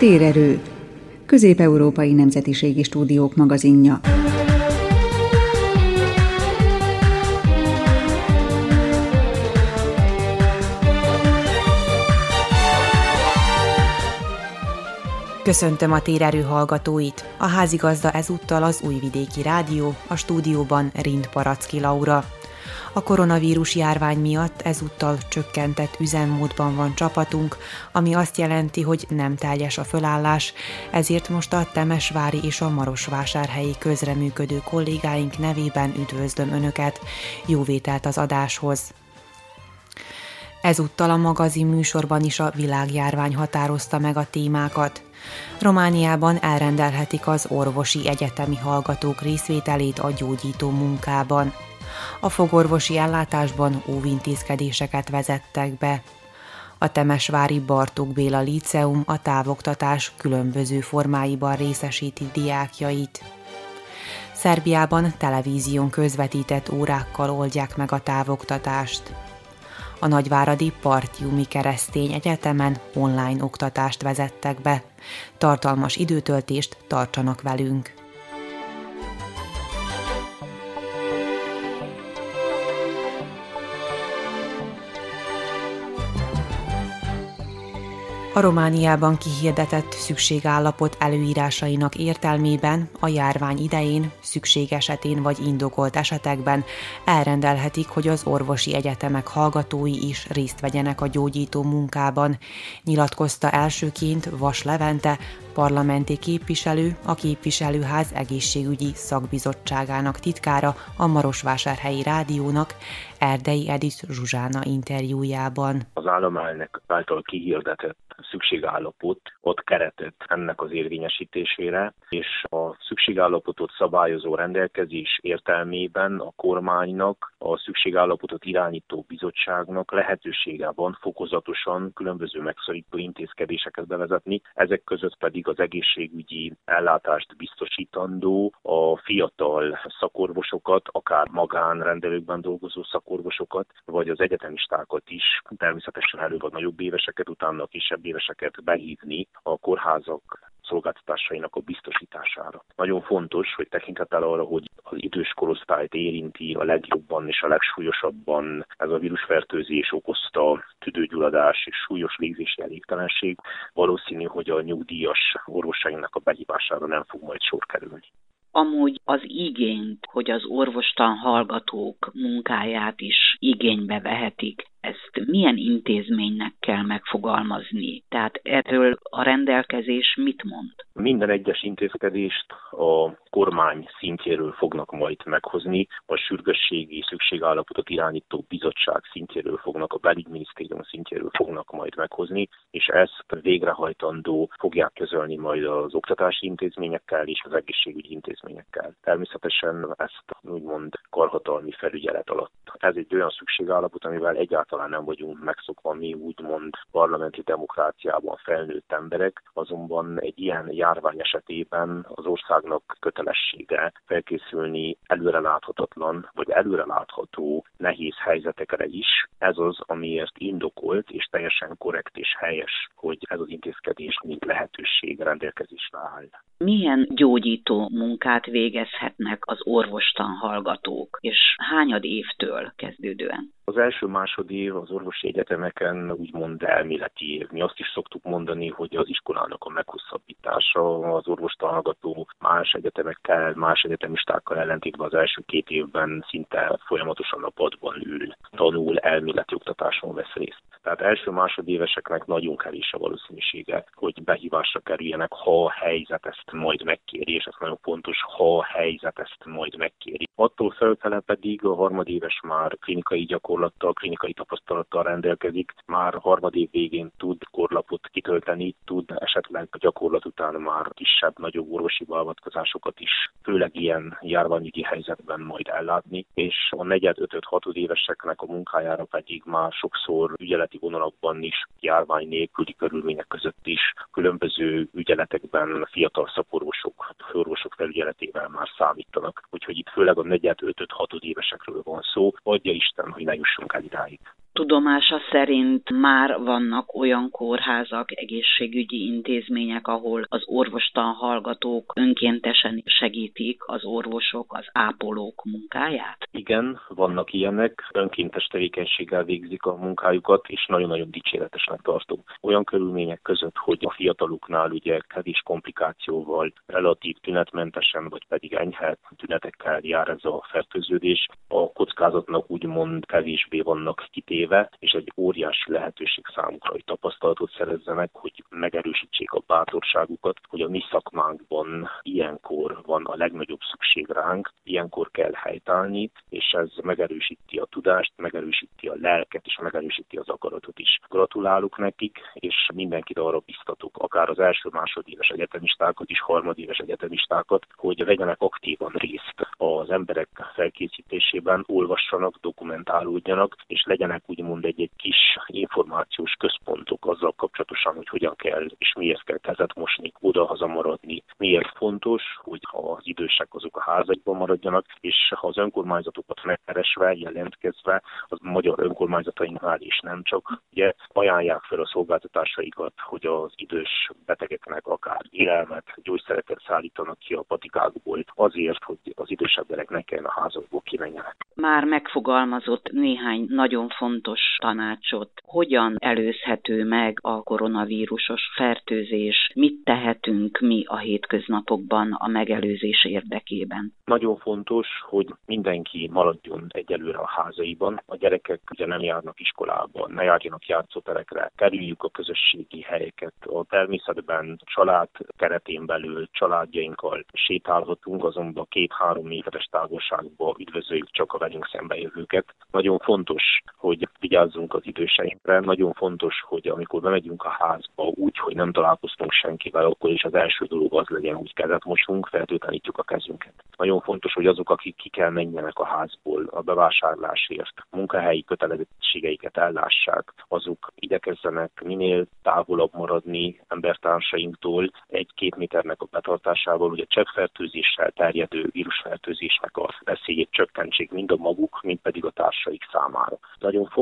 Térerő, Közép-Európai Nemzetiségi Stúdiók magazinja. Köszöntöm a térerő hallgatóit. A házigazda ezúttal az Újvidéki Rádió, a stúdióban Rind Paracki Laura. A koronavírus járvány miatt ezúttal csökkentett üzemmódban van csapatunk, ami azt jelenti, hogy nem teljes a fölállás, ezért most a Temesvári és a Marosvásárhelyi közreműködő kollégáink nevében üdvözlöm Önöket. Jó vételt az adáshoz! Ezúttal a magazin műsorban is a világjárvány határozta meg a témákat. Romániában elrendelhetik az orvosi egyetemi hallgatók részvételét a gyógyító munkában. A fogorvosi ellátásban óvintézkedéseket vezettek be. A Temesvári Bartók Béla Líceum a távoktatás különböző formáiban részesíti diákjait. Szerbiában televízión közvetített órákkal oldják meg a távoktatást. A Nagyváradi Partjumi Keresztény Egyetemen online oktatást vezettek be. Tartalmas időtöltést tartsanak velünk! A Romániában kihirdetett szükségállapot előírásainak értelmében a járvány idején, szükség esetén vagy indokolt esetekben elrendelhetik, hogy az orvosi egyetemek hallgatói is részt vegyenek a gyógyító munkában, nyilatkozta elsőként Vas Levente, parlamenti képviselő, a képviselőház egészségügyi szakbizottságának titkára a Marosvásárhelyi Rádiónak Erdei Edith Zsuzsána interjújában. Az államelnök által kihirdetett szükségállapot ott keretet ennek az érvényesítésére, és a szükségállapotot szabályozó rendelkezés értelmében a kormánynak, a szükségállapotot irányító bizottságnak lehetősége van fokozatosan különböző megszorító intézkedéseket bevezetni, ezek között pedig az egészségügyi ellátást biztosítandó, a fiatal szakorvosokat, akár magánrendelőkben dolgozó szakorvosokat, vagy az egyetemistákat is, természetesen előbb a nagyobb éveseket, utána a kisebb éveseket behívni a kórházak szolgáltatásainak a biztosítására. Nagyon fontos, hogy tekintettel arra, hogy az idős korosztályt érinti a legjobban és a legsúlyosabban ez a vírusfertőzés okozta tüdőgyulladás és súlyos légzési elégtelenség, valószínű, hogy a nyugdíjas orvosainknak a behívására nem fog majd sor kerülni amúgy az igényt, hogy az orvostan hallgatók munkáját is igénybe vehetik, ezt milyen intézménynek kell megfogalmazni? Tehát erről a rendelkezés mit mond? Minden egyes intézkedést a kormány szintjéről fognak majd meghozni, a sürgősségi szükségállapotot irányító bizottság szintjéről fognak, a belügyminisztérium szintjéről fognak majd meghozni, és ezt végrehajtandó fogják közölni majd az oktatási intézményekkel és az egészségügyi intézményekkel. Természetesen ezt úgymond karhatalmi felügyelet alatt. Ez egy olyan szükségállapot, amivel egyáltalán egyáltalán nem vagyunk megszokva mi úgymond parlamenti demokráciában felnőtt emberek, azonban egy ilyen járvány esetében az országnak kötelessége felkészülni előreláthatatlan vagy előrelátható nehéz helyzetekre is. Ez az, amiért indokolt és teljesen korrekt és helyes, hogy ez az intézkedés mint lehetőség rendelkezésre áll. Milyen gyógyító munkát végezhetnek az orvostan hallgatók, és hányad évtől kezdődően? Az első másodév az orvosi egyetemeken úgymond elméleti év. Mi azt is szoktuk mondani, hogy az iskolának a meghosszabbítása az orvostanhallgató más egyetemekkel, más egyetemistákkal ellentétben az első két évben szinte folyamatosan a padban ül, tanul, elméleti oktatáson vesz részt. Tehát első másodéveseknek nagyon kevés a valószínűsége, hogy behívásra kerüljenek, ha a helyzet ezt majd megkéri, és ez nagyon fontos, ha a helyzet ezt majd megkéri. Attól felfele pedig a harmadéves már klinikai gyakorlattal, klinikai tapasztalattal rendelkezik, már harmadév végén tud korlapot kitölteni, tud esetleg a gyakorlat után már kisebb, nagyobb orvosi beavatkozásokat is, főleg ilyen járványügyi helyzetben majd ellátni, és a negyed, ötöt, hatod éveseknek a munkájára pedig már sokszor ügyeleti vonalakban is, járvány nélküli körülmények között is, különböző ügyeletekben fiatal szakorvosok, orvosok felügyeletével már számítanak. Úgyhogy itt főleg a negyed, ötöt, hatod évesekről van szó. Adja Isten, hogy ne jussunk el idáig tudomása szerint már vannak olyan kórházak, egészségügyi intézmények, ahol az orvostan hallgatók önkéntesen segítik az orvosok, az ápolók munkáját? Igen, vannak ilyenek, önkéntes tevékenységgel végzik a munkájukat, és nagyon-nagyon dicséretesnek tartom. Olyan körülmények között, hogy a fiataloknál ugye kevés komplikációval, relatív tünetmentesen, vagy pedig enyhe tünetekkel jár ez a fertőződés, a kockázatnak úgymond kevésbé vannak kitéve, és egy óriási lehetőség számukra, hogy tapasztalatot szerezzenek, hogy megerősítsék a bátorságukat, hogy a mi szakmánkban ilyenkor van a legnagyobb szükség ránk, ilyenkor kell helytállni, és ez megerősíti a tudást, megerősíti a lelket, és megerősíti az akaratot is. Gratulálok nekik, és mindenkit arra biztatok, akár az első másodéves egyetemistákat is, harmadéves egyetemistákat, hogy vegyenek aktívan részt az emberek felkészítésében, olvassanak, dokumentálódjanak, és legyenek úgymond egy-egy kis információs központok azzal kapcsolatosan, hogy hogyan kell és miért kell kezet mosni, oda-haza maradni. Miért fontos, hogy az idősek azok a házakban maradjanak, és ha az önkormányzatokat megkeresve, jelentkezve, az magyar önkormányzatainknál is nem csak, ugye ajánlják fel a szolgáltatásaikat, hogy az idős betegeknek akár élelmet, gyógyszereket szállítanak ki a patikákból, azért, hogy az idősebbek ne kelljen a házakból kimenjenek. Már megfogalmazott néhány nagyon fontos tanácsot. Hogyan előzhető meg a koronavírusos fertőzés? Mit tehetünk mi a hétköznapokban a megelőzés érdekében? Nagyon fontos, hogy mindenki maradjon egyelőre a házaiban. A gyerekek ugye nem járnak iskolába, ne járjanak játszóterekre, kerüljük a közösségi helyeket. A természetben család keretén belül családjainkkal sétálhatunk, azonban két-három méteres távolságban üdvözöljük csak a velünk szembejövőket. Nagyon fontos, hogy vigyázzunk az időseinkre, nagyon fontos, hogy amikor bemegyünk a házba úgy, hogy nem találkoztunk senkivel, akkor is az első dolog az legyen, hogy kezet mosunk, feltöltenítjük a kezünket. Nagyon fontos, hogy azok, akik ki kell menjenek a házból a bevásárlásért, munkahelyi kötelezettségeiket ellássák, azok igyekezzenek minél távolabb maradni embertársainktól, egy-két méternek a betartásával, ugye cseppfertőzéssel terjedő vírusfertőzésnek a veszélyét csökkentsék mind a maguk, mind pedig a társaik számára. Nagyon fontos,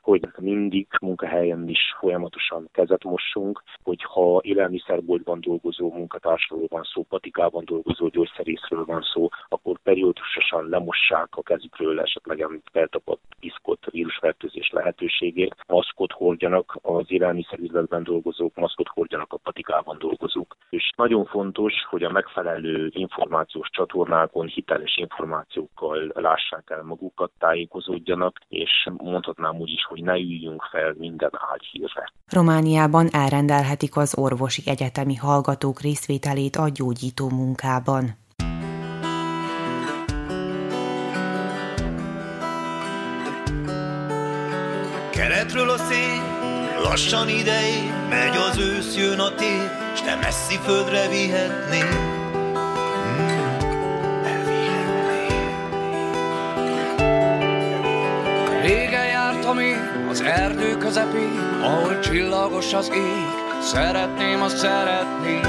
hogy mindig munkahelyen is folyamatosan kezet mossunk, hogyha élelmiszerboltban dolgozó munkatársról van szó, patikában dolgozó gyógyszerészről van szó, akkor periódusosan lemossák a kezükről esetleg feltapadt piszkot vírusfertőzés lehetőségét, maszkot hordjanak az élelmiszerüzletben dolgozók, maszkot hordjanak a patikában dolgozók. És nagyon fontos, hogy a megfelelő információs csatornákon hiteles információkkal lássák el magukat, tájékozódjanak, és mondhatnám úgy is, hogy ne üljünk fel minden ágyhírre. Romániában elrendelhetik az orvosi egyetemi hallgatók részvételét a gyógyító munkában. Keretről a szél, lassan idei, megy az ősz, jön a tél, s te messzi földre vihetnél. Én az erdő közepén, ahol csillagos az ég, szeretném a szeretni.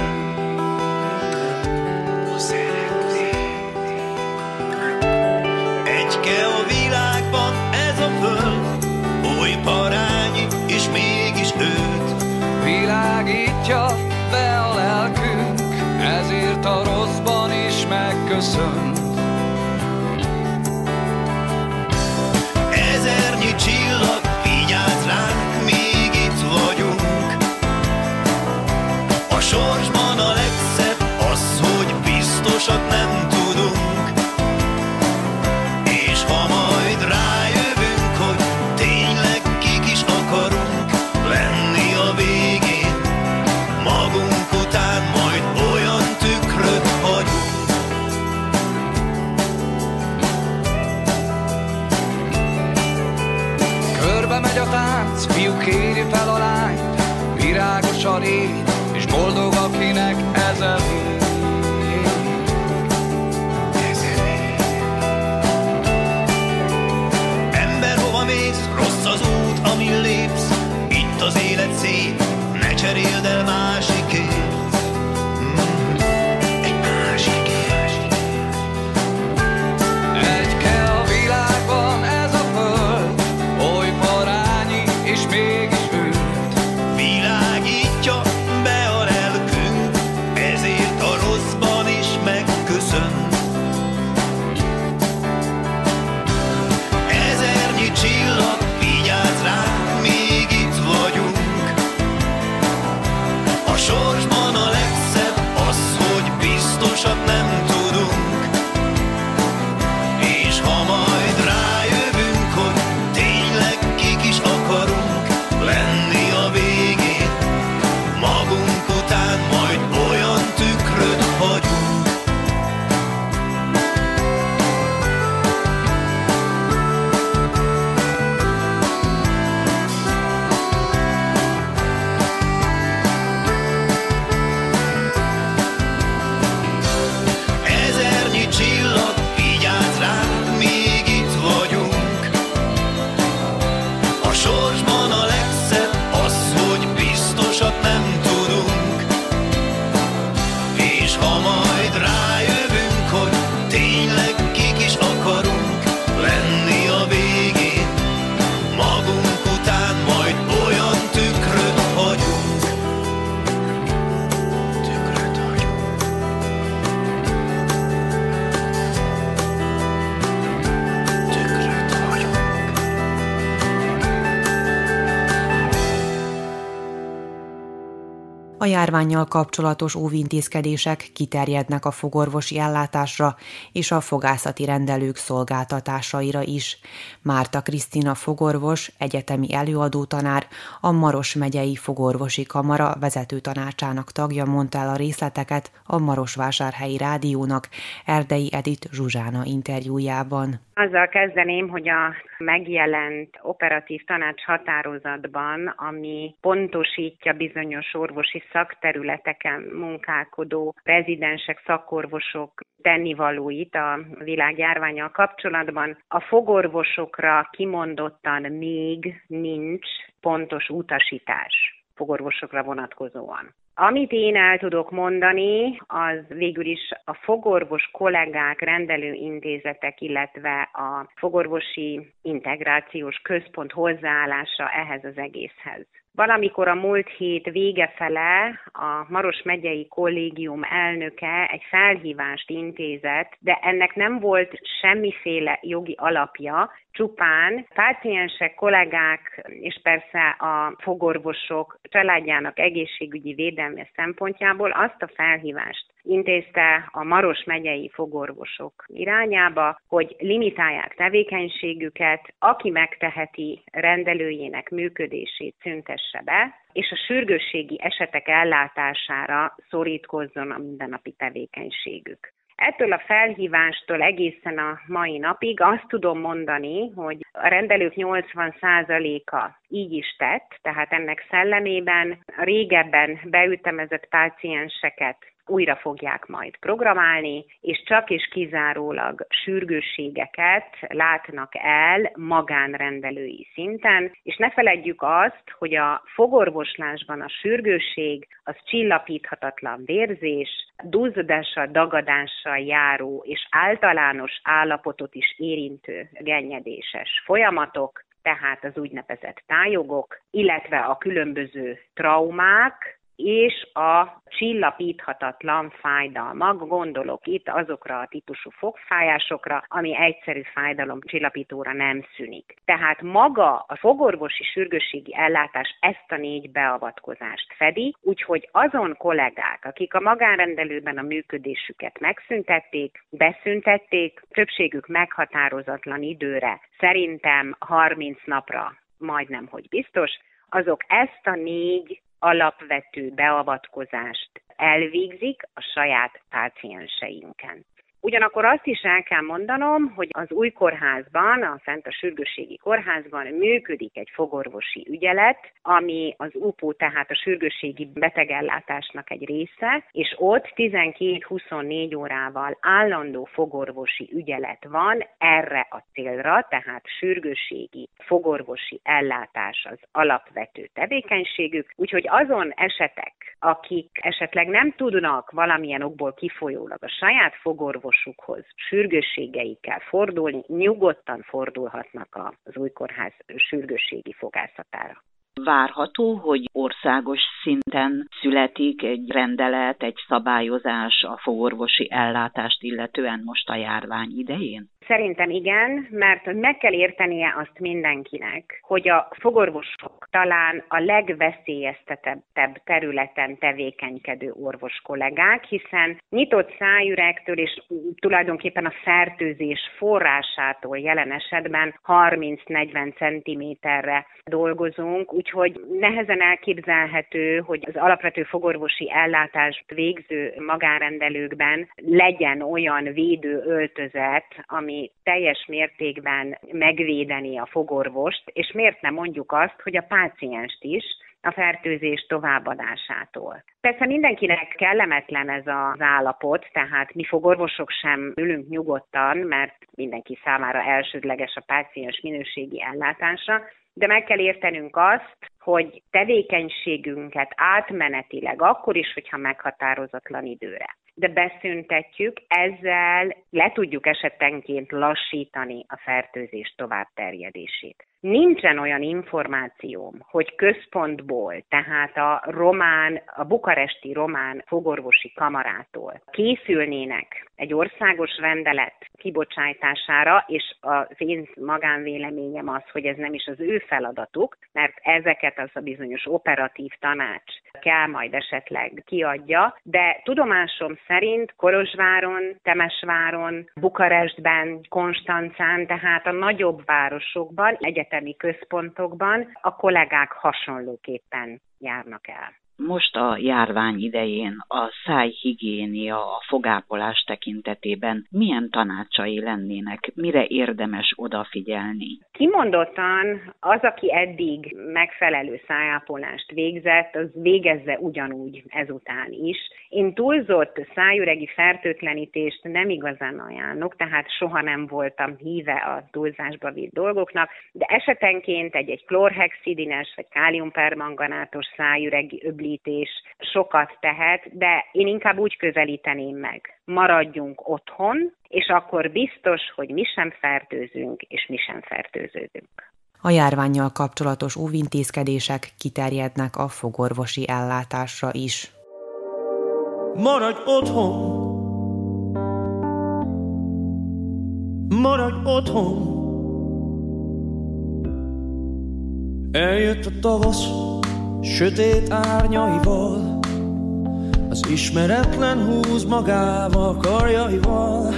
Egyke a világban ez a föld, oly parányi, és mégis őt. Világítja be a lelkünk, ezért a rosszban is megköszönt. Kéri fel a lányt, virágos a rét, és boldog akinek ez a vég. Ember, hova mész, rossz az út, amin lépsz, itt az élet szép, ne cseréld el másikért. Járványjal kapcsolatos óvintézkedések kiterjednek a fogorvosi ellátásra és a fogászati rendelők szolgáltatásaira is. Márta Krisztina fogorvos, egyetemi előadótanár, a Maros megyei fogorvosi kamara vezető tanácsának tagja mondta el a részleteket a Marosvásárhelyi Rádiónak Erdei Edit Zsuzsána interjújában. Azzal kezdeném, hogy a megjelent operatív tanács határozatban, ami pontosítja bizonyos orvosi szakterületeken munkálkodó rezidensek, szakorvosok tennivalóit a világjárványal kapcsolatban. A fogorvosokra kimondottan még nincs pontos utasítás fogorvosokra vonatkozóan. Amit én el tudok mondani, az végül is a fogorvos kollégák, rendelőintézetek, illetve a fogorvosi integrációs központ hozzáállása ehhez az egészhez. Valamikor a múlt hét vége fele a Maros megyei kollégium elnöke egy felhívást intézett, de ennek nem volt semmiféle jogi alapja, csupán páciensek, kollégák és persze a fogorvosok családjának egészségügyi védelme szempontjából azt a felhívást intézte a Maros megyei fogorvosok irányába, hogy limitálják tevékenységüket, aki megteheti rendelőjének működését szüntesse be, és a sürgősségi esetek ellátására szorítkozzon a mindennapi tevékenységük. Ettől a felhívástól egészen a mai napig azt tudom mondani, hogy a rendelők 80%-a így is tett, tehát ennek szellemében régebben beütemezett pácienseket újra fogják majd programálni, és csak és kizárólag sürgősségeket látnak el magánrendelői szinten, és ne feledjük azt, hogy a fogorvoslásban a sürgőség az csillapíthatatlan vérzés, duzzadással, dagadással járó és általános állapotot is érintő gennyedéses folyamatok, tehát az úgynevezett tájogok, illetve a különböző traumák, és a csillapíthatatlan fájdalmak, gondolok itt azokra a típusú fogfájásokra, ami egyszerű fájdalom csillapítóra nem szűnik. Tehát maga a fogorvosi sürgősségi ellátás ezt a négy beavatkozást fedi, úgyhogy azon kollégák, akik a magánrendelőben a működésüket megszüntették, beszüntették, többségük meghatározatlan időre, szerintem 30 napra majdnem, hogy biztos, azok ezt a négy alapvető beavatkozást elvégzik a saját pácienseinken. Ugyanakkor azt is el kell mondanom, hogy az új kórházban, a Fent a Sürgősségi Kórházban működik egy fogorvosi ügyelet, ami az UPO, tehát a sürgősségi betegellátásnak egy része, és ott 12-24 órával állandó fogorvosi ügyelet van erre a célra, tehát sürgősségi fogorvosi ellátás az alapvető tevékenységük, úgyhogy azon esetek, akik esetleg nem tudnak valamilyen okból kifolyólag a saját fogorvosukhoz sürgősségeikkel fordulni, nyugodtan fordulhatnak az új kórház sürgősségi fogászatára. Várható, hogy országos szinten születik egy rendelet, egy szabályozás a fogorvosi ellátást illetően most a járvány idején? Szerintem igen, mert meg kell értenie azt mindenkinek, hogy a fogorvosok talán a legveszélyeztetettebb területen tevékenykedő orvos kollégák, hiszen nyitott szájüregtől és tulajdonképpen a fertőzés forrásától jelen esetben 30-40 cm-re dolgozunk, úgyhogy nehezen elképzelhető, hogy az alapvető fogorvosi ellátást végző magánrendelőkben legyen olyan védő öltözet, ami teljes mértékben megvédeni a fogorvost, és miért nem mondjuk azt, hogy a pácienst is a fertőzés továbbadásától. Persze mindenkinek kellemetlen ez az állapot, tehát mi fogorvosok sem ülünk nyugodtan, mert mindenki számára elsődleges a páciens minőségi ellátása, de meg kell értenünk azt, hogy tevékenységünket átmenetileg, akkor is, hogyha meghatározatlan időre de beszüntetjük, ezzel le tudjuk esetenként lassítani a fertőzés tovább terjedését. Nincsen olyan információm, hogy központból, tehát a román, a bukaresti román fogorvosi kamarától készülnének egy országos rendelet kibocsájtására, és az én magánvéleményem az, hogy ez nem is az ő feladatuk, mert ezeket az a bizonyos operatív tanács kell majd esetleg kiadja, de tudomásom szerint Korozsváron, Temesváron, Bukarestben, Konstancán, tehát a nagyobb városokban, egyetemi központokban a kollégák hasonlóképpen járnak el most a járvány idején a szájhigiénia, a fogápolás tekintetében milyen tanácsai lennének, mire érdemes odafigyelni? Kimondottan az, aki eddig megfelelő szájápolást végzett, az végezze ugyanúgy ezután is. Én túlzott szájüregi fertőtlenítést nem igazán ajánlok, tehát soha nem voltam híve a túlzásba vitt dolgoknak, de esetenként egy-egy klorhexidines vagy káliumpermanganátos szájüregi öbli közelítés sokat tehet, de én inkább úgy közelíteném meg. Maradjunk otthon, és akkor biztos, hogy mi sem fertőzünk, és mi sem fertőződünk. A járványjal kapcsolatos óvintézkedések kiterjednek a fogorvosi ellátásra is. Maradj otthon! Maradj otthon! Eljött a tavasz, sötét árnyaival, az ismeretlen húz magával karjaival.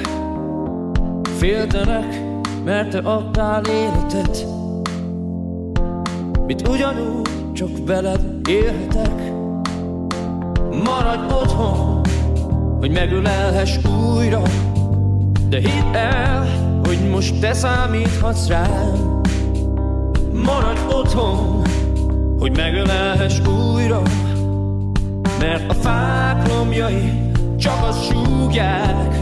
Féltenek, mert te adtál életet, mit ugyanúgy csak veled élhetek. Maradj otthon, hogy megölelhess újra, de hidd el, hogy most te számíthatsz rám. Maradj otthon, hogy megölelhess újra, mert a fák lombjai csak azt súgják.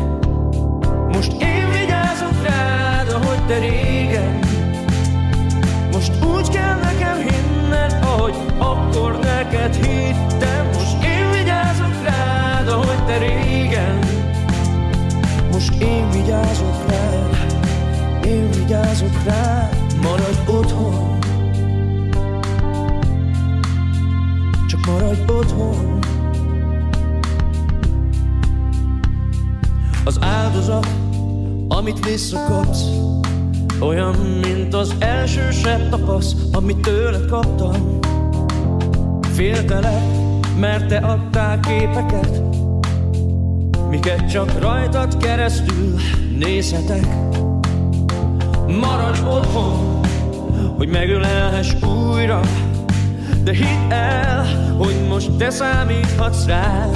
Most én vigyázok rád, ahogy te régen, most úgy kell nekem hinned, ahogy akkor neked hittem. Most én vigyázok rád, ahogy te régen, most én vigyázok rád, én vigyázok rád, visszakapsz. Olyan, mint az első sebb tapasz Amit tőled kaptam. Féltelek, mert te adtál képeket Miket csak rajtad keresztül nézhetek. Maradj otthon, hogy megölelhess újra de hidd el, hogy most te számíthatsz rám.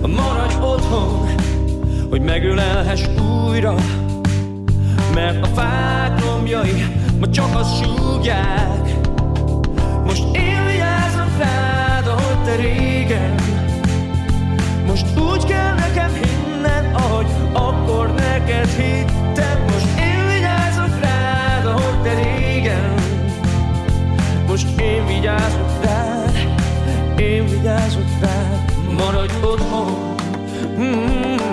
Maradj otthon, hogy megölelhess újra Mert a fák lombjai ma csak azt súgják. Most én vigyázom rád, ahogy te régen. Most úgy kell nekem hinned, ahogy akkor neked hittem. Most én vigyázok rád, ahogy te régen. Most én vigyázok rád, én vigyázok rád, maradj otthon. Mm-hmm.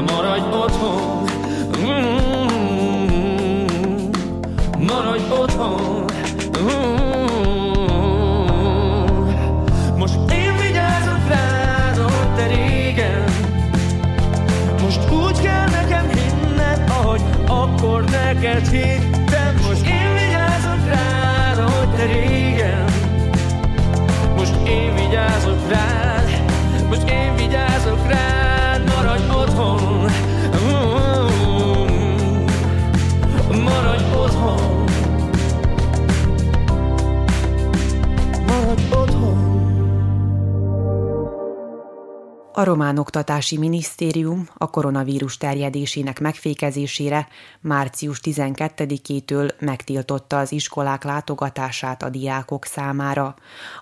Maradj otthon. Mm-hmm. Maradj otthon. Most én vigyázok rád, ahogy te régen. Most úgy kell akkor neked hittem A Román Oktatási Minisztérium a koronavírus terjedésének megfékezésére március 12-től megtiltotta az iskolák látogatását a diákok számára.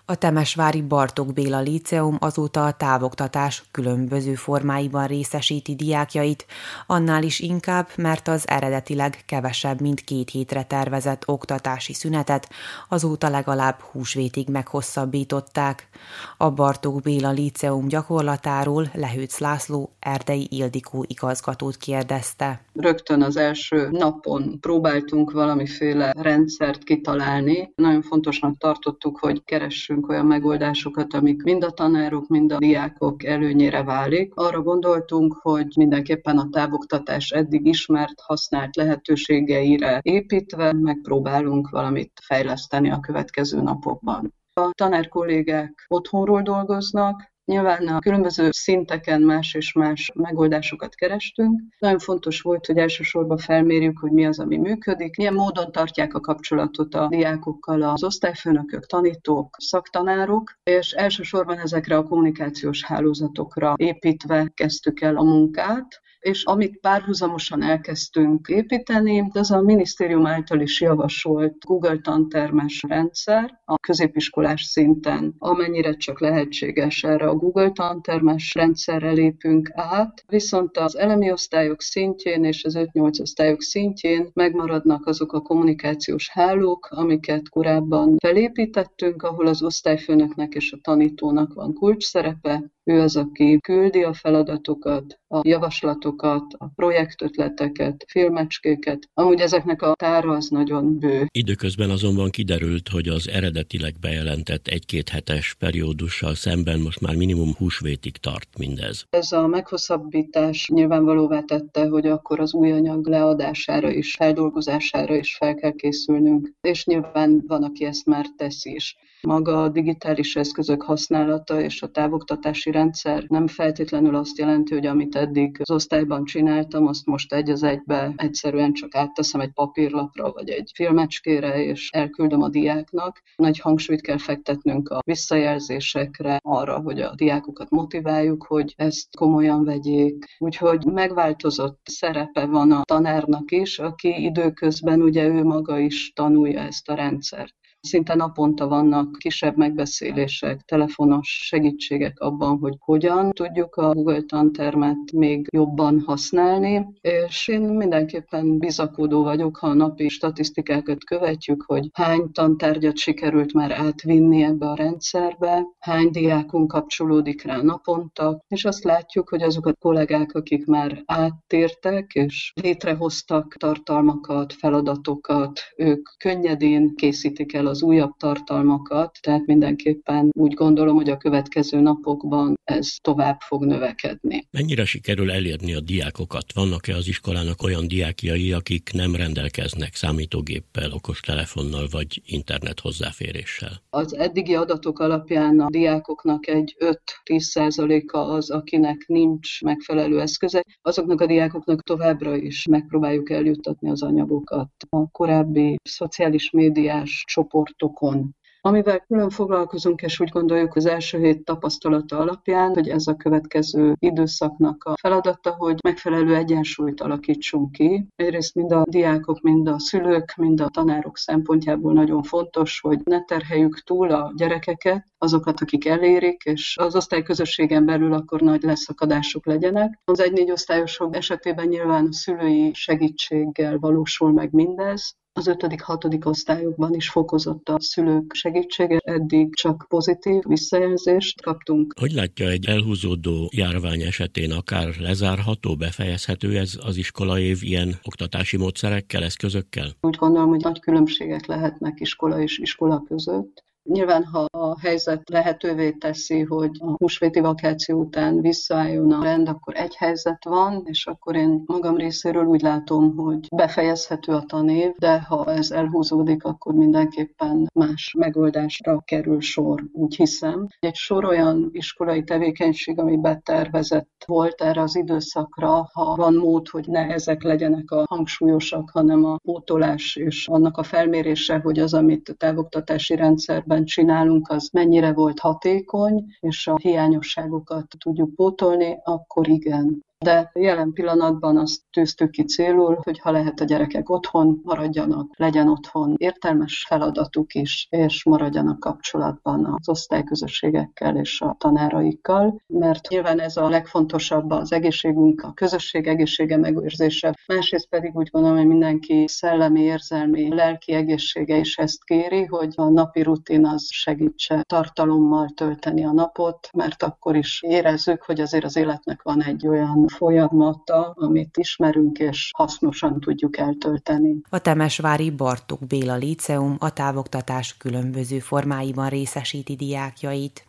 A Temesvári Bartok Béla Líceum azóta a távoktatás különböző formáiban részesíti diákjait, annál is inkább, mert az eredetileg kevesebb, mint két hétre tervezett oktatási szünetet azóta legalább húsvétig meghosszabbították. A Bartók Béla Líceum gyakorlatáról Például Lehőc László Erdei Ildikó igazgatót kérdezte. Rögtön az első napon próbáltunk valamiféle rendszert kitalálni. Nagyon fontosnak tartottuk, hogy keressünk olyan megoldásokat, amik mind a tanárok, mind a diákok előnyére válik. Arra gondoltunk, hogy mindenképpen a távoktatás eddig ismert, használt lehetőségeire építve megpróbálunk valamit fejleszteni a következő napokban. A tanár kollégák otthonról dolgoznak, Nyilván a különböző szinteken más és más megoldásokat kerestünk. Nagyon fontos volt, hogy elsősorban felmérjük, hogy mi az, ami működik, milyen módon tartják a kapcsolatot a diákokkal az osztályfőnökök, tanítók, szaktanárok, és elsősorban ezekre a kommunikációs hálózatokra építve kezdtük el a munkát és amit párhuzamosan elkezdtünk építeni, az a minisztérium által is javasolt Google tantermes rendszer a középiskolás szinten, amennyire csak lehetséges erre a Google tantermes rendszerre lépünk át, viszont az elemi osztályok szintjén és az 5-8 osztályok szintjén megmaradnak azok a kommunikációs hálók, amiket korábban felépítettünk, ahol az osztályfőnöknek és a tanítónak van kulcs szerepe, ő az, aki küldi a feladatokat, a javaslatokat, a projektötleteket, filmecskéket. Amúgy ezeknek a tára az nagyon bő. Időközben azonban kiderült, hogy az eredetileg bejelentett egy-két hetes periódussal szemben most már minimum húsvétig tart mindez. Ez a meghosszabbítás nyilvánvalóvá tette, hogy akkor az új anyag leadására is, feldolgozására is fel kell készülnünk. És nyilván van, aki ezt már teszi is. Maga a digitális eszközök használata és a távoktatási rendszer nem feltétlenül azt jelenti, hogy amit eddig az osztályban csináltam, azt most egy az egybe egyszerűen csak átteszem egy papírlapra vagy egy filmecskére, és elküldöm a diáknak. Nagy hangsúlyt kell fektetnünk a visszajelzésekre, arra, hogy a diákokat motiváljuk, hogy ezt komolyan vegyék. Úgyhogy megváltozott szerepe van a tanárnak is, aki időközben ugye ő maga is tanulja ezt a rendszert. Szinte naponta vannak kisebb megbeszélések, telefonos segítségek abban, hogy hogyan tudjuk a Google tantermet még jobban használni, és én mindenképpen bizakodó vagyok, ha a napi statisztikákat követjük, hogy hány tantárgyat sikerült már átvinni ebbe a rendszerbe, hány diákunk kapcsolódik rá naponta, és azt látjuk, hogy azok a kollégák, akik már áttértek és létrehoztak tartalmakat, feladatokat, ők könnyedén készítik el az újabb tartalmakat, tehát mindenképpen úgy gondolom, hogy a következő napokban ez tovább fog növekedni. Mennyire sikerül elérni a diákokat? Vannak-e az iskolának olyan diákjai, akik nem rendelkeznek számítógéppel, okostelefonnal vagy internet hozzáféréssel? Az eddigi adatok alapján a diákoknak egy 5-10 százaléka az, akinek nincs megfelelő eszköze. Azoknak a diákoknak továbbra is megpróbáljuk eljuttatni az anyagokat. A korábbi szociális médiás csoport csoportokon. Amivel külön foglalkozunk, és úgy gondoljuk az első hét tapasztalata alapján, hogy ez a következő időszaknak a feladata, hogy megfelelő egyensúlyt alakítsunk ki. Egyrészt mind a diákok, mind a szülők, mind a tanárok szempontjából nagyon fontos, hogy ne terheljük túl a gyerekeket, azokat, akik elérik, és az osztályközösségen belül akkor nagy leszakadások legyenek. Az egy-négy osztályosok esetében nyilván a szülői segítséggel valósul meg mindez, az ötödik, hatodik osztályokban is fokozott a szülők segítsége, eddig csak pozitív visszajelzést kaptunk. Hogy látja egy elhúzódó járvány esetén akár lezárható, befejezhető ez az iskolaév ilyen oktatási módszerekkel, eszközökkel? Úgy gondolom, hogy nagy különbségek lehetnek iskola és iskola között. Nyilván, ha a helyzet lehetővé teszi, hogy a húsvéti vakáció után visszaálljon a rend, akkor egy helyzet van, és akkor én magam részéről úgy látom, hogy befejezhető a tanév, de ha ez elhúzódik, akkor mindenképpen más megoldásra kerül sor, úgy hiszem. Egy sor olyan iskolai tevékenység, ami betervezett volt erre az időszakra, ha van mód, hogy ne ezek legyenek a hangsúlyosak, hanem a pótolás és annak a felmérése, hogy az, amit a távoktatási rendszerben évben csinálunk, az mennyire volt hatékony, és a hiányosságokat tudjuk pótolni, akkor igen. De jelen pillanatban azt tűztük ki célul, hogy ha lehet a gyerekek otthon maradjanak, legyen otthon értelmes feladatuk is, és maradjanak kapcsolatban az osztályközösségekkel és a tanáraikkal, mert nyilván ez a legfontosabb az egészségünk, a közösség egészsége megőrzése. Másrészt pedig úgy gondolom, hogy mindenki szellemi, érzelmi, lelki egészsége is ezt kéri, hogy a napi rutin az segítse tartalommal tölteni a napot, mert akkor is érezzük, hogy azért az életnek van egy olyan folyamata, amit ismerünk és hasznosan tudjuk eltölteni. A Temesvári Bartók Béla Líceum a távoktatás különböző formáiban részesíti diákjait.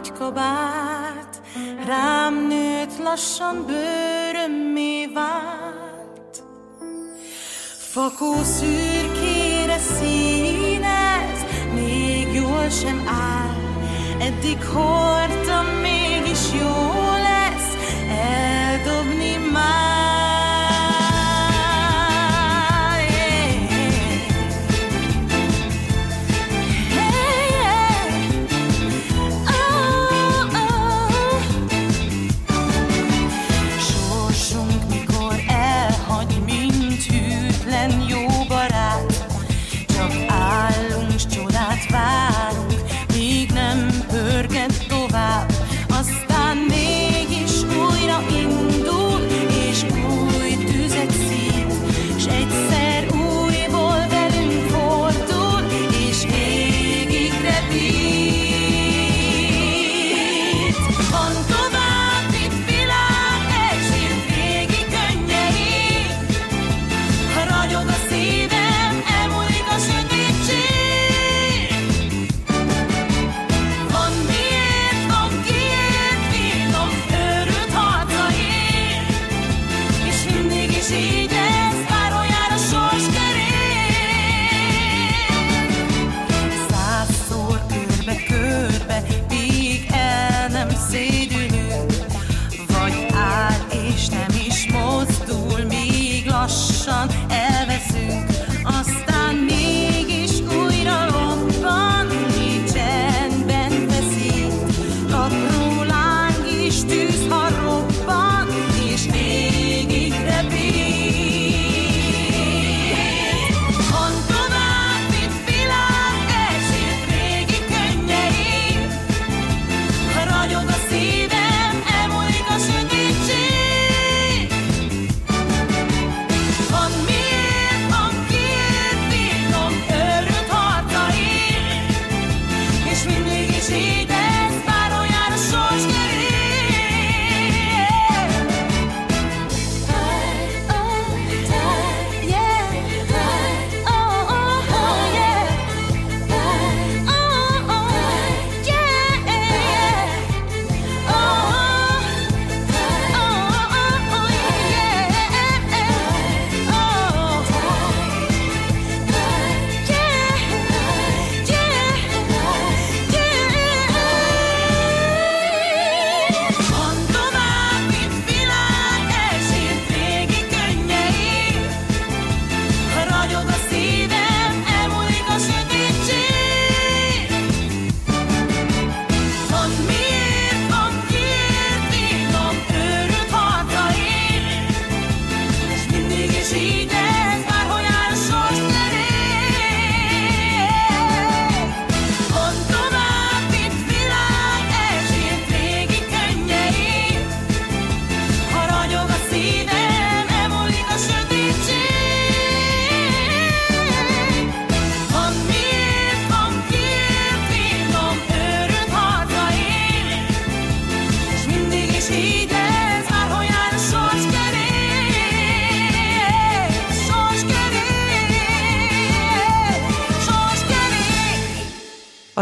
nagy kabát, rám nőtt lassan bőrömmé vált. Fakó szürkére színez, még jól sem áll, eddig hordtam, mégis jó lesz eldobni már.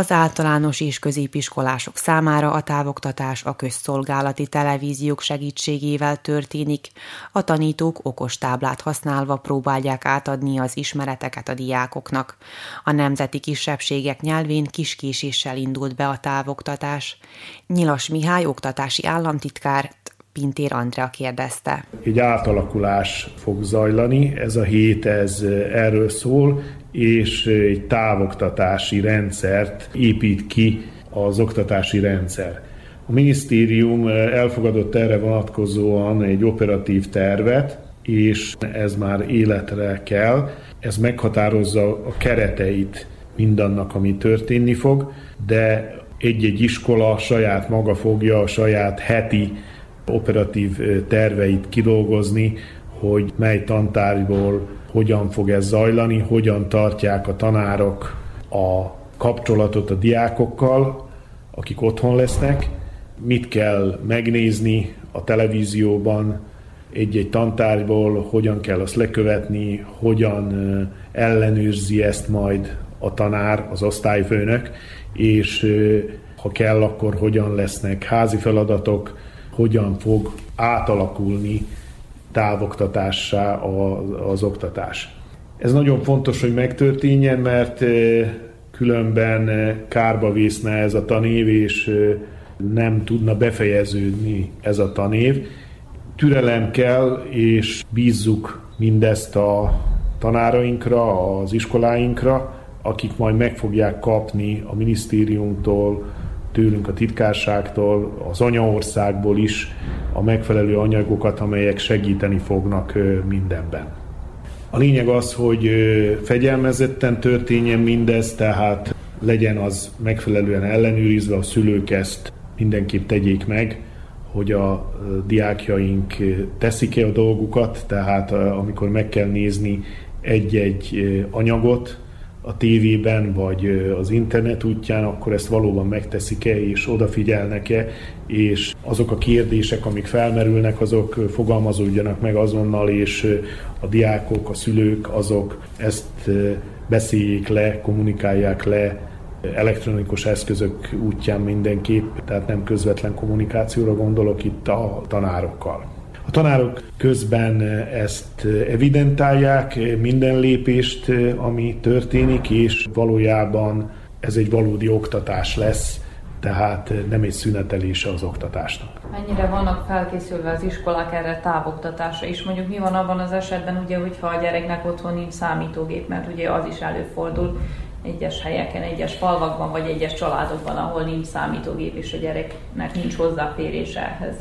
Az általános és középiskolások számára a távoktatás a közszolgálati televíziók segítségével történik. A tanítók okos táblát használva próbálják átadni az ismereteket a diákoknak. A nemzeti kisebbségek nyelvén kiskéséssel indult be a távoktatás. Nyilas Mihály oktatási államtitkár Pintér Andrea kérdezte. Egy átalakulás fog zajlani, ez a hét ez erről szól, és egy távoktatási rendszert épít ki az oktatási rendszer. A minisztérium elfogadott erre vonatkozóan egy operatív tervet, és ez már életre kell. Ez meghatározza a kereteit mindannak, ami történni fog, de egy-egy iskola saját maga fogja a saját heti operatív terveit kidolgozni, hogy mely tantárgyból hogyan fog ez zajlani, hogyan tartják a tanárok a kapcsolatot a diákokkal, akik otthon lesznek, mit kell megnézni a televízióban egy-egy tantárgyból, hogyan kell azt lekövetni, hogyan ellenőrzi ezt majd a tanár, az osztályfőnök, és ha kell, akkor hogyan lesznek házi feladatok, hogyan fog átalakulni távoktatássá az oktatás. Ez nagyon fontos, hogy megtörténjen, mert különben kárba vészne ez a tanév, és nem tudna befejeződni ez a tanév. Türelem kell, és bízzuk mindezt a tanárainkra, az iskoláinkra, akik majd meg fogják kapni a minisztériumtól, tőlünk a titkárságtól, az anyaországból is a megfelelő anyagokat, amelyek segíteni fognak mindenben. A lényeg az, hogy fegyelmezetten történjen mindez, tehát legyen az megfelelően ellenőrizve, a szülők ezt mindenképp tegyék meg, hogy a diákjaink teszik-e a dolgukat, tehát amikor meg kell nézni egy-egy anyagot, a tévében vagy az internet útján, akkor ezt valóban megteszik-e és odafigyelnek-e, és azok a kérdések, amik felmerülnek, azok fogalmazódjanak meg azonnal, és a diákok, a szülők, azok ezt beszéljék le, kommunikálják le elektronikus eszközök útján mindenképp, tehát nem közvetlen kommunikációra gondolok itt a tanárokkal. A tanárok közben ezt evidentálják, minden lépést, ami történik, és valójában ez egy valódi oktatás lesz, tehát nem egy szünetelése az oktatásnak. Mennyire vannak felkészülve az iskolák erre távoktatásra is? Mondjuk mi van abban az esetben, ugye, hogyha a gyereknek otthon nincs számítógép, mert ugye az is előfordul egyes helyeken, egyes falvakban, vagy egyes családokban, ahol nincs számítógép, és a gyereknek nincs hozzáférése ehhez.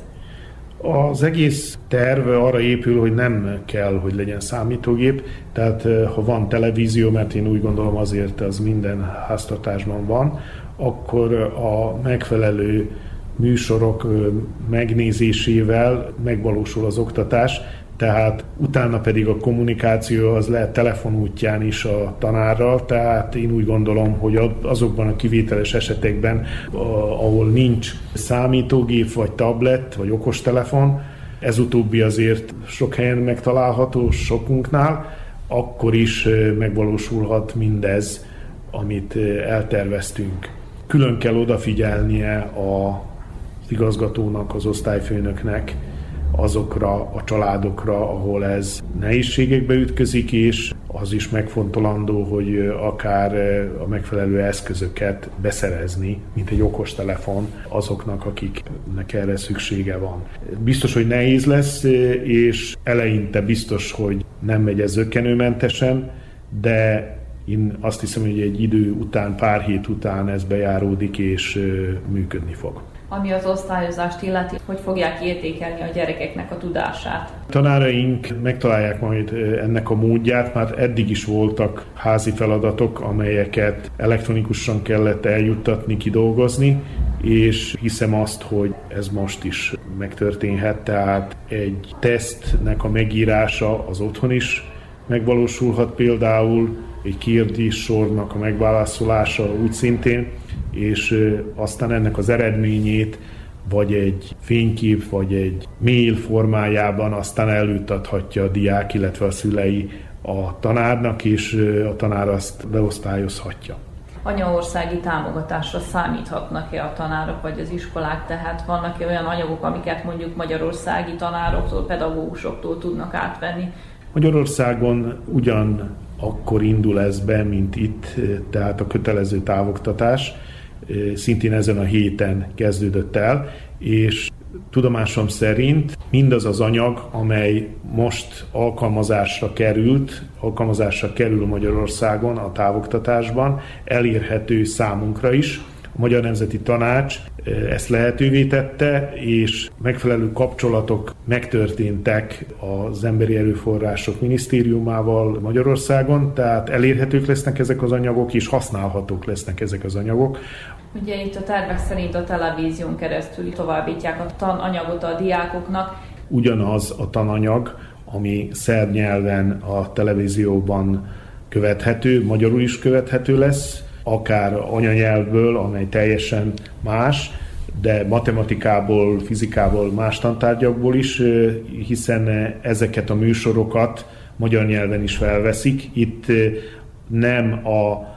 Az egész terv arra épül, hogy nem kell, hogy legyen számítógép, tehát ha van televízió, mert én úgy gondolom azért az minden háztartásban van, akkor a megfelelő műsorok megnézésével megvalósul az oktatás, tehát utána pedig a kommunikáció az lehet telefon útján is a tanárral, tehát én úgy gondolom, hogy azokban a kivételes esetekben, ahol nincs számítógép, vagy tablet, vagy okostelefon, ez utóbbi azért sok helyen megtalálható, sokunknál, akkor is megvalósulhat mindez, amit elterveztünk. Külön kell odafigyelnie a igazgatónak, az osztályfőnöknek, azokra a családokra, ahol ez nehézségekbe ütközik, és az is megfontolandó, hogy akár a megfelelő eszközöket beszerezni, mint egy okostelefon azoknak, akiknek erre szüksége van. Biztos, hogy nehéz lesz, és eleinte biztos, hogy nem megy ez zökkenőmentesen, de én azt hiszem, hogy egy idő után, pár hét után ez bejáródik és működni fog ami az osztályozást illeti, hogy fogják értékelni a gyerekeknek a tudását. Tanáraink megtalálják majd ennek a módját, már eddig is voltak házi feladatok, amelyeket elektronikusan kellett eljuttatni, kidolgozni, és hiszem azt, hogy ez most is megtörténhet, tehát egy tesztnek a megírása az otthon is megvalósulhat például, egy kérdés sornak a megválaszolása úgy szintén, és aztán ennek az eredményét vagy egy fénykép, vagy egy mail formájában aztán előadhatja a diák, illetve a szülei a tanárnak, és a tanár azt beosztályozhatja. anyaországi támogatásra számíthatnak-e a tanárok vagy az iskolák, tehát vannak-e olyan anyagok, amiket mondjuk magyarországi tanároktól, pedagógusoktól tudnak átvenni? Magyarországon ugyan akkor indul ez be, mint itt, tehát a kötelező távoktatás, szintén ezen a héten kezdődött el, és tudomásom szerint mindaz az anyag, amely most alkalmazásra került, alkalmazásra kerül Magyarországon a távoktatásban, elérhető számunkra is. A Magyar Nemzeti Tanács eh, ezt lehetővé tette, és megfelelő kapcsolatok megtörténtek az Emberi Erőforrások Minisztériumával Magyarországon, tehát elérhetők lesznek ezek az anyagok, és használhatók lesznek ezek az anyagok. Ugye itt a tervek szerint a televízión keresztül továbbítják a tananyagot a diákoknak. Ugyanaz a tananyag, ami szerb nyelven a televízióban követhető, magyarul is követhető lesz, akár anyanyelvből, amely teljesen más, de matematikából, fizikából, más tantárgyakból is, hiszen ezeket a műsorokat magyar nyelven is felveszik. Itt nem a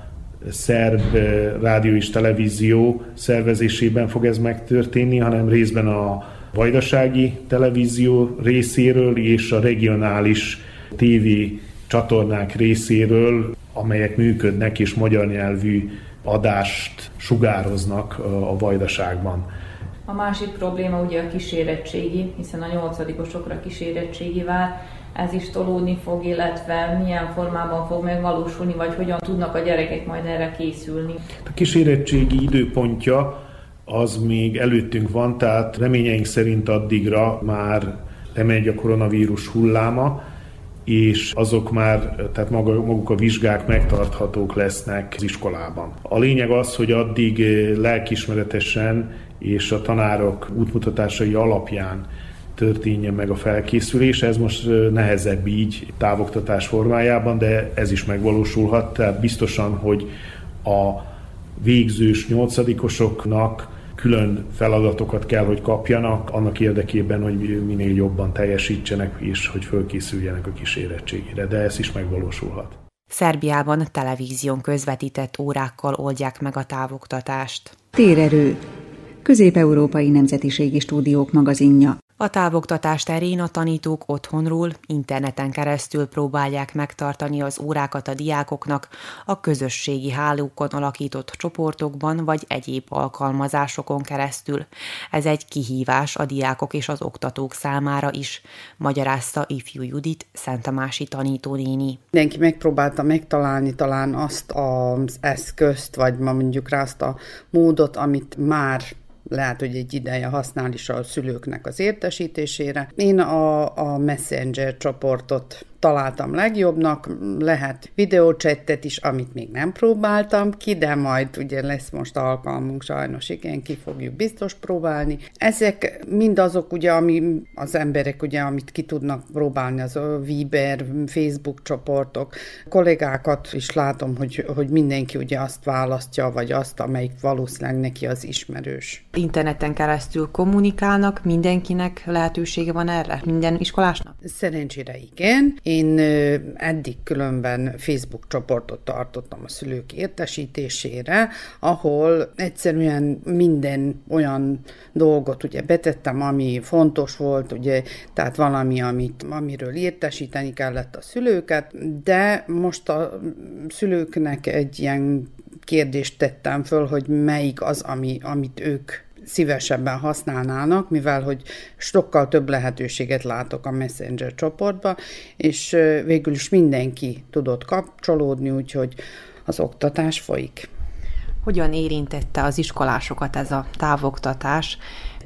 szerb rádió és televízió szervezésében fog ez megtörténni, hanem részben a vajdasági televízió részéről és a regionális TV csatornák részéről, amelyek működnek és magyar nyelvű adást sugároznak a vajdaságban. A másik probléma ugye a kísérettségi, hiszen a nyolcadikosokra kísérettségi vár ez is tolódni fog, illetve milyen formában fog megvalósulni, vagy hogyan tudnak a gyerekek majd erre készülni. A kísérettségi időpontja az még előttünk van, tehát reményeink szerint addigra már lemegy a koronavírus hulláma, és azok már, tehát maga, maguk a vizsgák megtarthatók lesznek az iskolában. A lényeg az, hogy addig lelkismeretesen és a tanárok útmutatásai alapján történjen meg a felkészülés. Ez most nehezebb így távoktatás formájában, de ez is megvalósulhat. Tehát biztosan, hogy a végzős nyolcadikosoknak külön feladatokat kell, hogy kapjanak, annak érdekében, hogy minél jobban teljesítsenek, és hogy fölkészüljenek a kísérettségére, de ez is megvalósulhat. Szerbiában televízión közvetített órákkal oldják meg a távoktatást. Térerő. Közép-Európai Nemzetiségi Stúdiók magazinja. A távoktatás terén a tanítók otthonról, interneten keresztül próbálják megtartani az órákat a diákoknak a közösségi hálókon alakított csoportokban vagy egyéb alkalmazásokon keresztül. Ez egy kihívás a diákok és az oktatók számára is, magyarázta ifjú Judit, Szentamási tanítónéni. Mindenki megpróbálta megtalálni talán azt az eszközt, vagy ma mondjuk rá azt a módot, amit már lehet, hogy egy ideje használ is a szülőknek az értesítésére. Én a, a Messenger csoportot találtam legjobbnak, lehet videócsettet is, amit még nem próbáltam ki, de majd ugye lesz most alkalmunk, sajnos igen, ki fogjuk biztos próbálni. Ezek mind azok ugye, ami az emberek ugye, amit ki tudnak próbálni, az a Viber, Facebook csoportok, kollégákat is látom, hogy, hogy mindenki ugye azt választja, vagy azt, amelyik valószínűleg neki az ismerős. Interneten keresztül kommunikálnak, mindenkinek lehetősége van erre? Minden iskolásnak? Szerencsére igen. Én eddig különben Facebook csoportot tartottam a szülők értesítésére, ahol egyszerűen minden olyan dolgot ugye betettem, ami fontos volt, ugye, tehát valami, amit, amiről értesíteni kellett a szülőket, de most a szülőknek egy ilyen kérdést tettem föl, hogy melyik az, ami, amit ők szívesebben használnának, mivel hogy sokkal több lehetőséget látok a Messenger csoportba, és végül is mindenki tudott kapcsolódni, úgyhogy az oktatás folyik. Hogyan érintette az iskolásokat ez a távoktatás?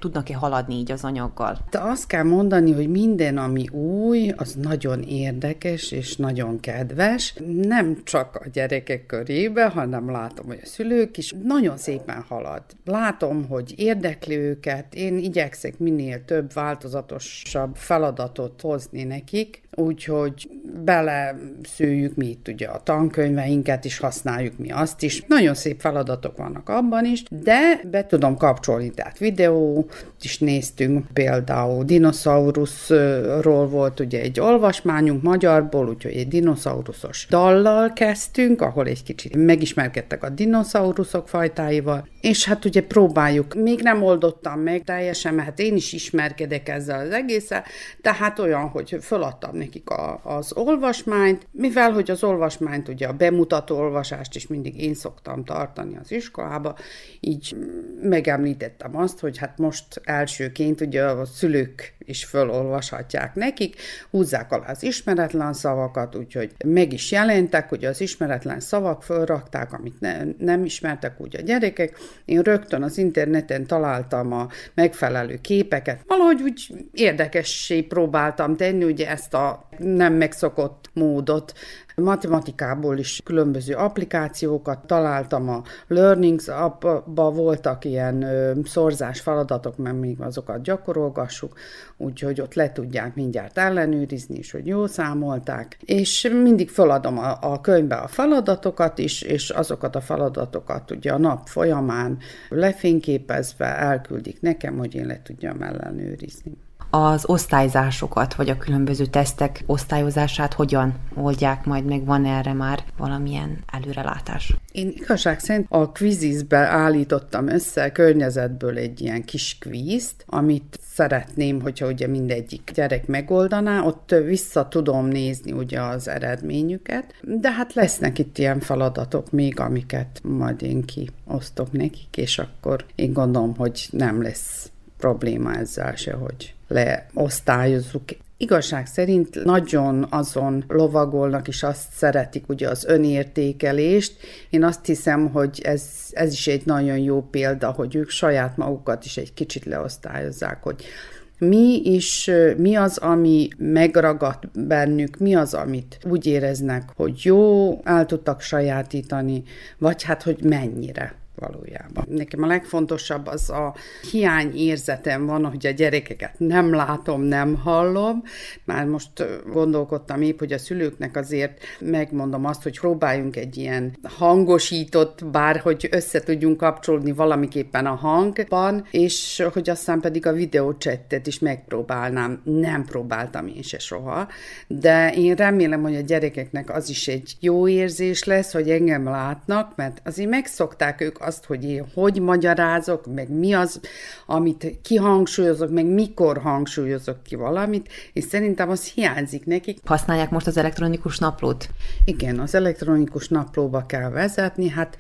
Tudnak-e haladni így az anyaggal? De azt kell mondani, hogy minden, ami új, az nagyon érdekes és nagyon kedves. Nem csak a gyerekek körébe, hanem látom, hogy a szülők is nagyon szépen halad. Látom, hogy érdekli őket, én igyekszek minél több változatosabb feladatot hozni nekik, úgyhogy bele szőjük mi itt ugye a tankönyveinket is használjuk mi azt is. Nagyon szép feladatok vannak abban is, de be tudom kapcsolni, tehát videó is néztünk, például dinoszauruszról volt ugye egy olvasmányunk magyarból, úgyhogy egy dinoszauruszos dallal kezdtünk, ahol egy kicsit megismerkedtek a dinoszauruszok fajtáival, és hát ugye próbáljuk, még nem oldottam meg teljesen, mert hát én is ismerkedek ezzel az egészen, tehát olyan, hogy föladtam nekik a, az olvasmányt, mivel hogy az olvasmányt, ugye a bemutató olvasást is mindig én szoktam tartani az iskolába, így megemlítettem azt, hogy hát most elsőként ugye a szülők is fölolvashatják nekik, húzzák alá az ismeretlen szavakat, úgyhogy meg is jelentek, hogy az ismeretlen szavak fölrakták, amit ne, nem ismertek úgy a gyerekek. Én rögtön az interneten találtam a megfelelő képeket. Valahogy úgy érdekessé próbáltam tenni ugye ezt a nem megszokott módot, Matematikából is különböző applikációkat találtam, a Learnings app-ba voltak ilyen szorzás feladatok, mert még azokat gyakorolgassuk, úgyhogy ott le tudják mindjárt ellenőrizni is, hogy jól számolták, és mindig feladom a, a könyvbe a feladatokat is, és azokat a feladatokat ugye a nap folyamán lefényképezve elküldik nekem, hogy én le tudjam ellenőrizni az osztályzásokat, vagy a különböző tesztek osztályozását hogyan oldják majd meg? Van erre már valamilyen előrelátás? Én igazság szerint a quizizbe állítottam össze környezetből egy ilyen kis kvízt, amit szeretném, hogyha ugye mindegyik gyerek megoldaná, ott vissza tudom nézni ugye az eredményüket, de hát lesznek itt ilyen feladatok még, amiket majd én kiosztok nekik, és akkor én gondolom, hogy nem lesz probléma ezzel se, hogy leosztályozzuk. Igazság szerint nagyon azon lovagolnak, és azt szeretik ugye az önértékelést. Én azt hiszem, hogy ez, ez is egy nagyon jó példa, hogy ők saját magukat is egy kicsit leosztályozzák, hogy mi is, mi az, ami megragadt bennük, mi az, amit úgy éreznek, hogy jó, el tudtak sajátítani, vagy hát, hogy mennyire valójában. Nekem a legfontosabb az a hiány érzetem van, hogy a gyerekeket nem látom, nem hallom. Már most gondolkodtam épp, hogy a szülőknek azért megmondom azt, hogy próbáljunk egy ilyen hangosított, bár hogy össze tudjunk kapcsolódni valamiképpen a hangban, és hogy aztán pedig a videócsettet is megpróbálnám. Nem próbáltam én se soha, de én remélem, hogy a gyerekeknek az is egy jó érzés lesz, hogy engem látnak, mert azért megszokták ők azt, hogy én hogy magyarázok, meg mi az, amit kihangsúlyozok, meg mikor hangsúlyozok ki valamit, és szerintem az hiányzik nekik. Használják most az elektronikus naplót? Igen, az elektronikus naplóba kell vezetni, hát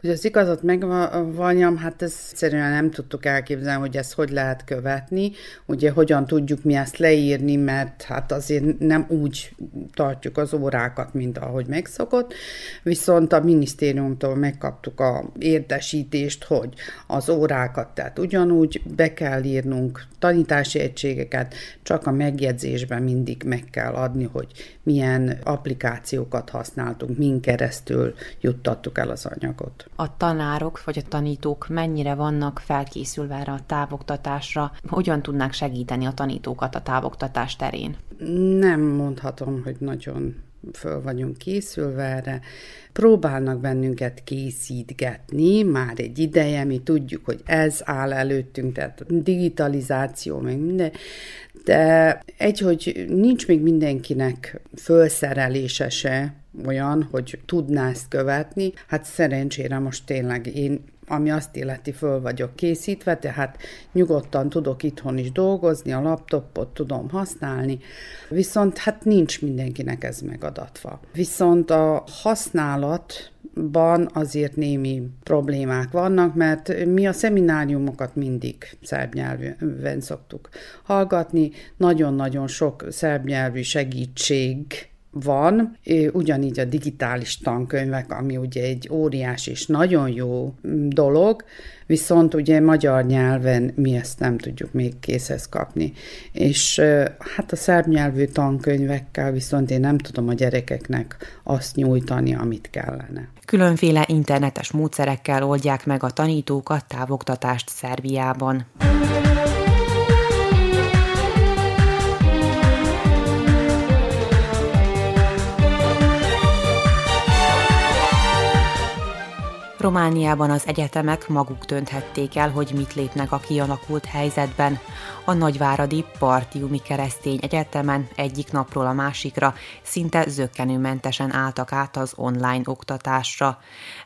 hogy az igazat megvalljam, hát ez egyszerűen nem tudtuk elképzelni, hogy ezt hogy lehet követni, ugye hogyan tudjuk mi ezt leírni, mert hát azért nem úgy tartjuk az órákat, mint ahogy megszokott, viszont a minisztériumtól megkaptuk a értesítést, hogy az órákat, tehát ugyanúgy be kell írnunk tanítási egységeket, csak a megjegyzésben mindig meg kell adni, hogy milyen applikációkat használtunk, min keresztül juttattuk el az anyagot a tanárok vagy a tanítók mennyire vannak felkészülve erre a távoktatásra, hogyan tudnák segíteni a tanítókat a távoktatás terén? Nem mondhatom, hogy nagyon föl vagyunk készülve erre. Próbálnak bennünket készítgetni, már egy ideje, mi tudjuk, hogy ez áll előttünk, tehát digitalizáció, meg minden, de egy, hogy nincs még mindenkinek fölszerelése se olyan, hogy tudná ezt követni, hát szerencsére most tényleg én ami azt illeti, föl vagyok készítve, tehát nyugodtan tudok itthon is dolgozni, a laptopot tudom használni, viszont hát nincs mindenkinek ez megadatva. Viszont a használat ban azért némi problémák vannak, mert mi a szemináriumokat mindig szerb nyelven szoktuk hallgatni, nagyon-nagyon sok szerb nyelvű segítség van, ugyanígy a digitális tankönyvek, ami ugye egy óriás és nagyon jó dolog, viszont ugye magyar nyelven mi ezt nem tudjuk még készhez kapni. És hát a szerb nyelvű tankönyvekkel viszont én nem tudom a gyerekeknek azt nyújtani, amit kellene. Különféle internetes módszerekkel oldják meg a tanítók a távoktatást Szerbiában. Romániában az egyetemek maguk dönthették el, hogy mit lépnek a kialakult helyzetben. A Nagyváradi Partiumi Keresztény Egyetemen egyik napról a másikra szinte zöggenőmentesen álltak át az online oktatásra.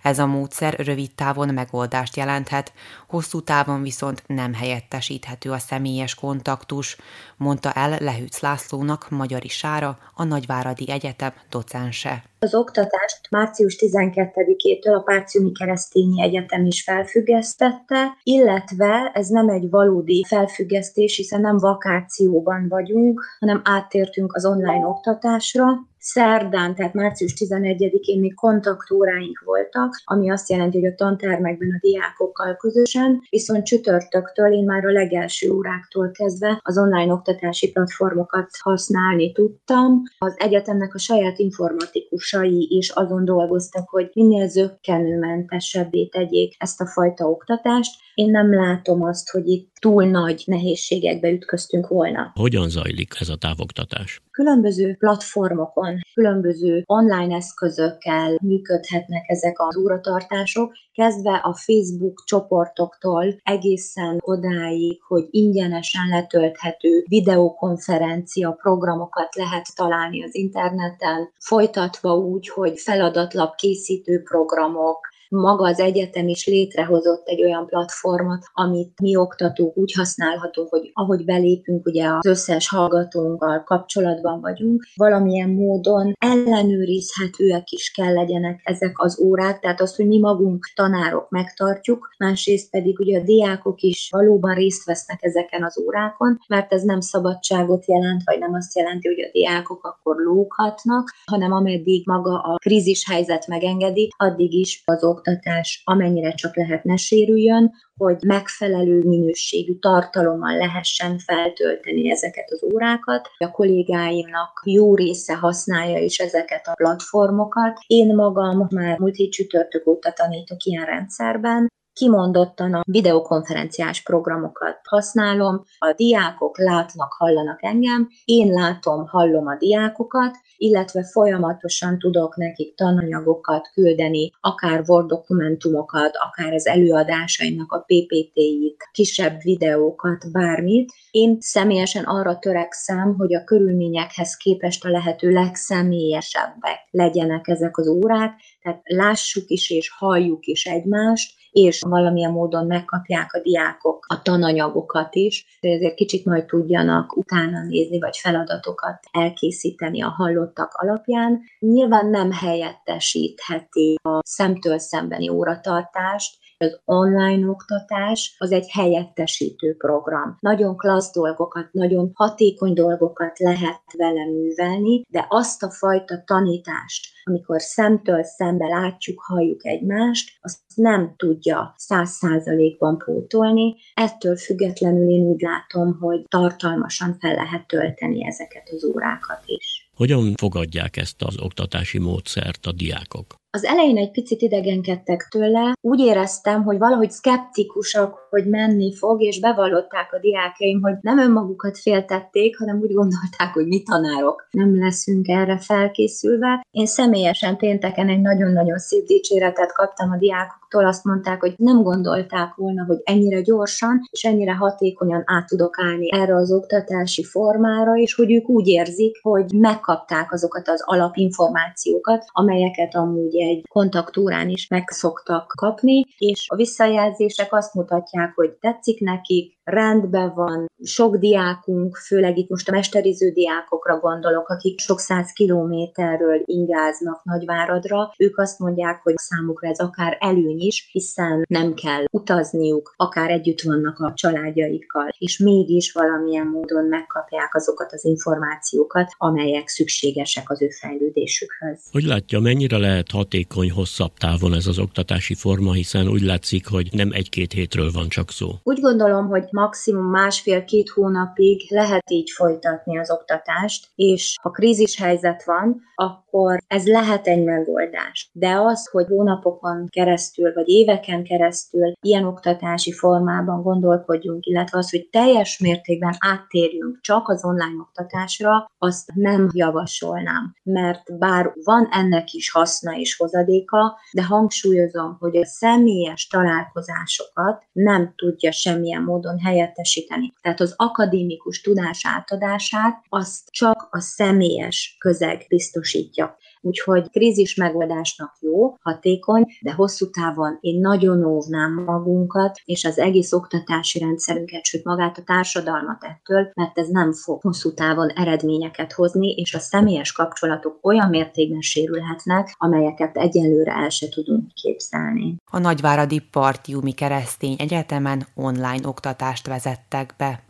Ez a módszer rövid távon megoldást jelenthet, hosszú távon viszont nem helyettesíthető a személyes kontaktus, mondta el Lehűc Lászlónak Magyari Sára, a Nagyváradi Egyetem docense. Az oktatást március 12-től a Párciumi Keresztényi Egyetem is felfüggesztette, illetve ez nem egy valódi felfüggesztés, hiszen nem vakációban vagyunk, hanem áttértünk az online oktatásra, Szerdán, tehát március 11-én még kontaktóráink voltak, ami azt jelenti, hogy a tantermekben a diákokkal közösen, viszont csütörtöktől én már a legelső óráktól kezdve az online oktatási platformokat használni tudtam. Az egyetemnek a saját informatikusai is azon dolgoztak, hogy minél zöggenőmentesebbé tegyék ezt a fajta oktatást. Én nem látom azt, hogy itt túl nagy nehézségekbe ütköztünk volna. Hogyan zajlik ez a távoktatás? Különböző platformokon, különböző online eszközökkel működhetnek ezek az óratartások, kezdve a Facebook csoportoktól egészen odáig, hogy ingyenesen letölthető videokonferencia programokat lehet találni az interneten, folytatva úgy, hogy feladatlap készítő programok, maga az egyetem is létrehozott egy olyan platformot, amit mi oktatók úgy használhatunk, hogy ahogy belépünk, ugye az összes hallgatónkkal kapcsolatban vagyunk, valamilyen módon ellenőrizhetőek is kell legyenek ezek az órák, tehát azt, hogy mi magunk tanárok megtartjuk, másrészt pedig ugye a diákok is valóban részt vesznek ezeken az órákon, mert ez nem szabadságot jelent, vagy nem azt jelenti, hogy a diákok akkor lóghatnak, hanem ameddig maga a krízis helyzet megengedi, addig is azok oktatás amennyire csak lehet ne sérüljön, hogy megfelelő minőségű tartalommal lehessen feltölteni ezeket az órákat. A kollégáimnak jó része használja is ezeket a platformokat. Én magam már múlt hét csütörtök óta tanítok ilyen rendszerben, kimondottan a videokonferenciás programokat használom, a diákok látnak, hallanak engem, én látom, hallom a diákokat, illetve folyamatosan tudok nekik tananyagokat küldeni, akár Word dokumentumokat, akár az előadásaimnak a PPT-it, kisebb videókat, bármit. Én személyesen arra törekszem, hogy a körülményekhez képest a lehető legszemélyesebbek legyenek ezek az órák, tehát lássuk is és halljuk is egymást, és valamilyen módon megkapják a diákok a tananyagokat is, ezért kicsit majd tudjanak utána nézni, vagy feladatokat elkészíteni a hallottak alapján. Nyilván nem helyettesítheti a szemtől szembeni óratartást, az online oktatás az egy helyettesítő program. Nagyon klassz dolgokat, nagyon hatékony dolgokat lehet vele művelni, de azt a fajta tanítást, amikor szemtől szembe látjuk, halljuk egymást, azt nem tudja száz százalékban pótolni. Ettől függetlenül én úgy látom, hogy tartalmasan fel lehet tölteni ezeket az órákat is. Hogyan fogadják ezt az oktatási módszert a diákok? Az elején egy picit idegenkedtek tőle, úgy éreztem, hogy valahogy szkeptikusak, hogy menni fog, és bevallották a diákjaim, hogy nem önmagukat féltették, hanem úgy gondolták, hogy mi tanárok nem leszünk erre felkészülve. Én személyesen pénteken egy nagyon-nagyon szép dicséretet kaptam a diákoktól, azt mondták, hogy nem gondolták volna, hogy ennyire gyorsan és ennyire hatékonyan át tudok állni erre az oktatási formára, és hogy ők úgy érzik, hogy megkapták azokat az alapinformációkat, amelyeket amúgy egy kontaktúrán is meg szoktak kapni, és a visszajelzések azt mutatják, hogy tetszik nekik, rendben van, sok diákunk, főleg itt most a mesteriző diákokra gondolok, akik sok száz kilométerről ingáznak Nagyváradra, ők azt mondják, hogy számukra ez akár előny is, hiszen nem kell utazniuk, akár együtt vannak a családjaikkal, és mégis valamilyen módon megkapják azokat az információkat, amelyek szükségesek az ő fejlődésükhöz. Hogy látja, mennyire lehet hatékony hosszabb távon ez az oktatási forma, hiszen úgy látszik, hogy nem egy-két hétről van csak szó. Úgy gondolom, hogy maximum másfél-két hónapig lehet így folytatni az oktatást, és ha krízis helyzet van, akkor ez lehet egy megoldás. De az, hogy hónapokon keresztül, vagy éveken keresztül ilyen oktatási formában gondolkodjunk, illetve az, hogy teljes mértékben áttérjünk csak az online oktatásra, azt nem javasolnám. Mert bár van ennek is haszna és hozadéka, de hangsúlyozom, hogy a személyes találkozásokat nem tudja semmilyen módon helyettesíteni. Tehát az akadémikus tudás átadását azt csak a személyes közeg biztosítja. Úgyhogy krízis megoldásnak jó, hatékony, de hosszú távon én nagyon óvnám magunkat, és az egész oktatási rendszerünket, sőt magát a társadalmat ettől, mert ez nem fog hosszú távon eredményeket hozni, és a személyes kapcsolatok olyan mértékben sérülhetnek, amelyeket egyelőre el se tudunk képzelni. A Nagyváradi Partiumi Keresztény Egyetemen online oktatást vezettek be.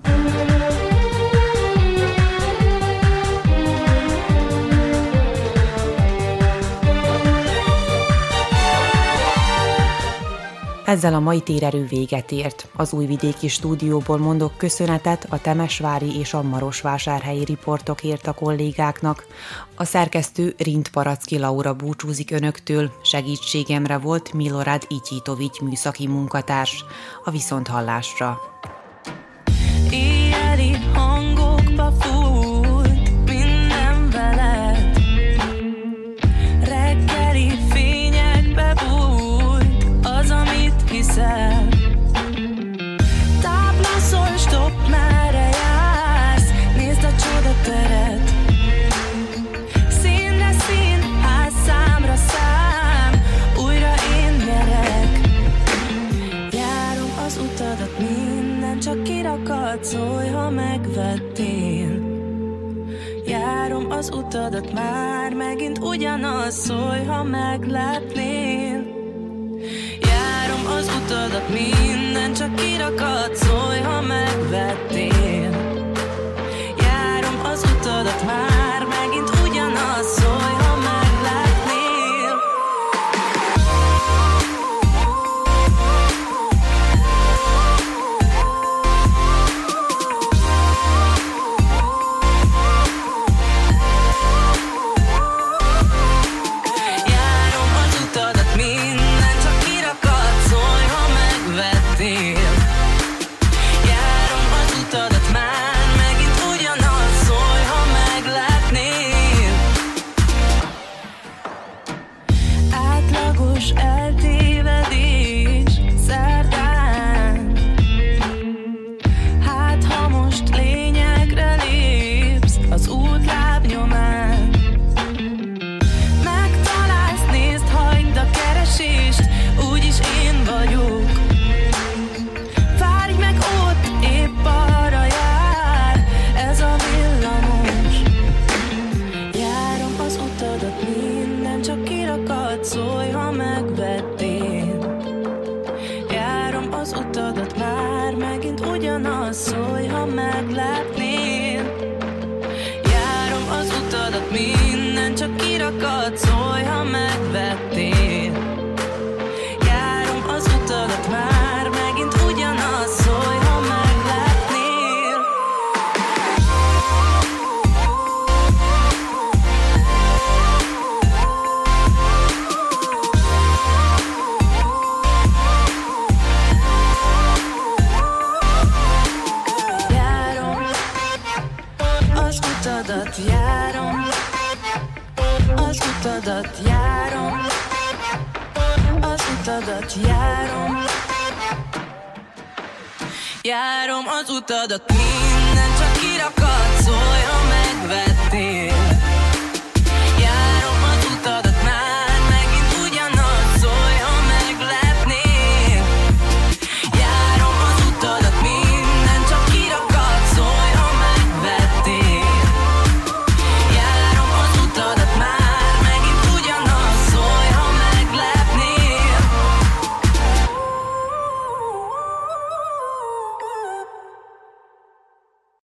Ezzel a mai térerő véget ért. Az újvidéki stúdióból mondok köszönetet a Temesvári és a Marosvásárhelyi riportokért a kollégáknak. A szerkesztő Rint Paracki Laura búcsúzik önöktől, segítségemre volt Milorad Ityitovics műszaki munkatárs. A viszonthallásra. Utadat már Megint ugyanaz Szólj, ha meglepnél. Járom az utadat minden csak kirakat Szólj, ha megvettél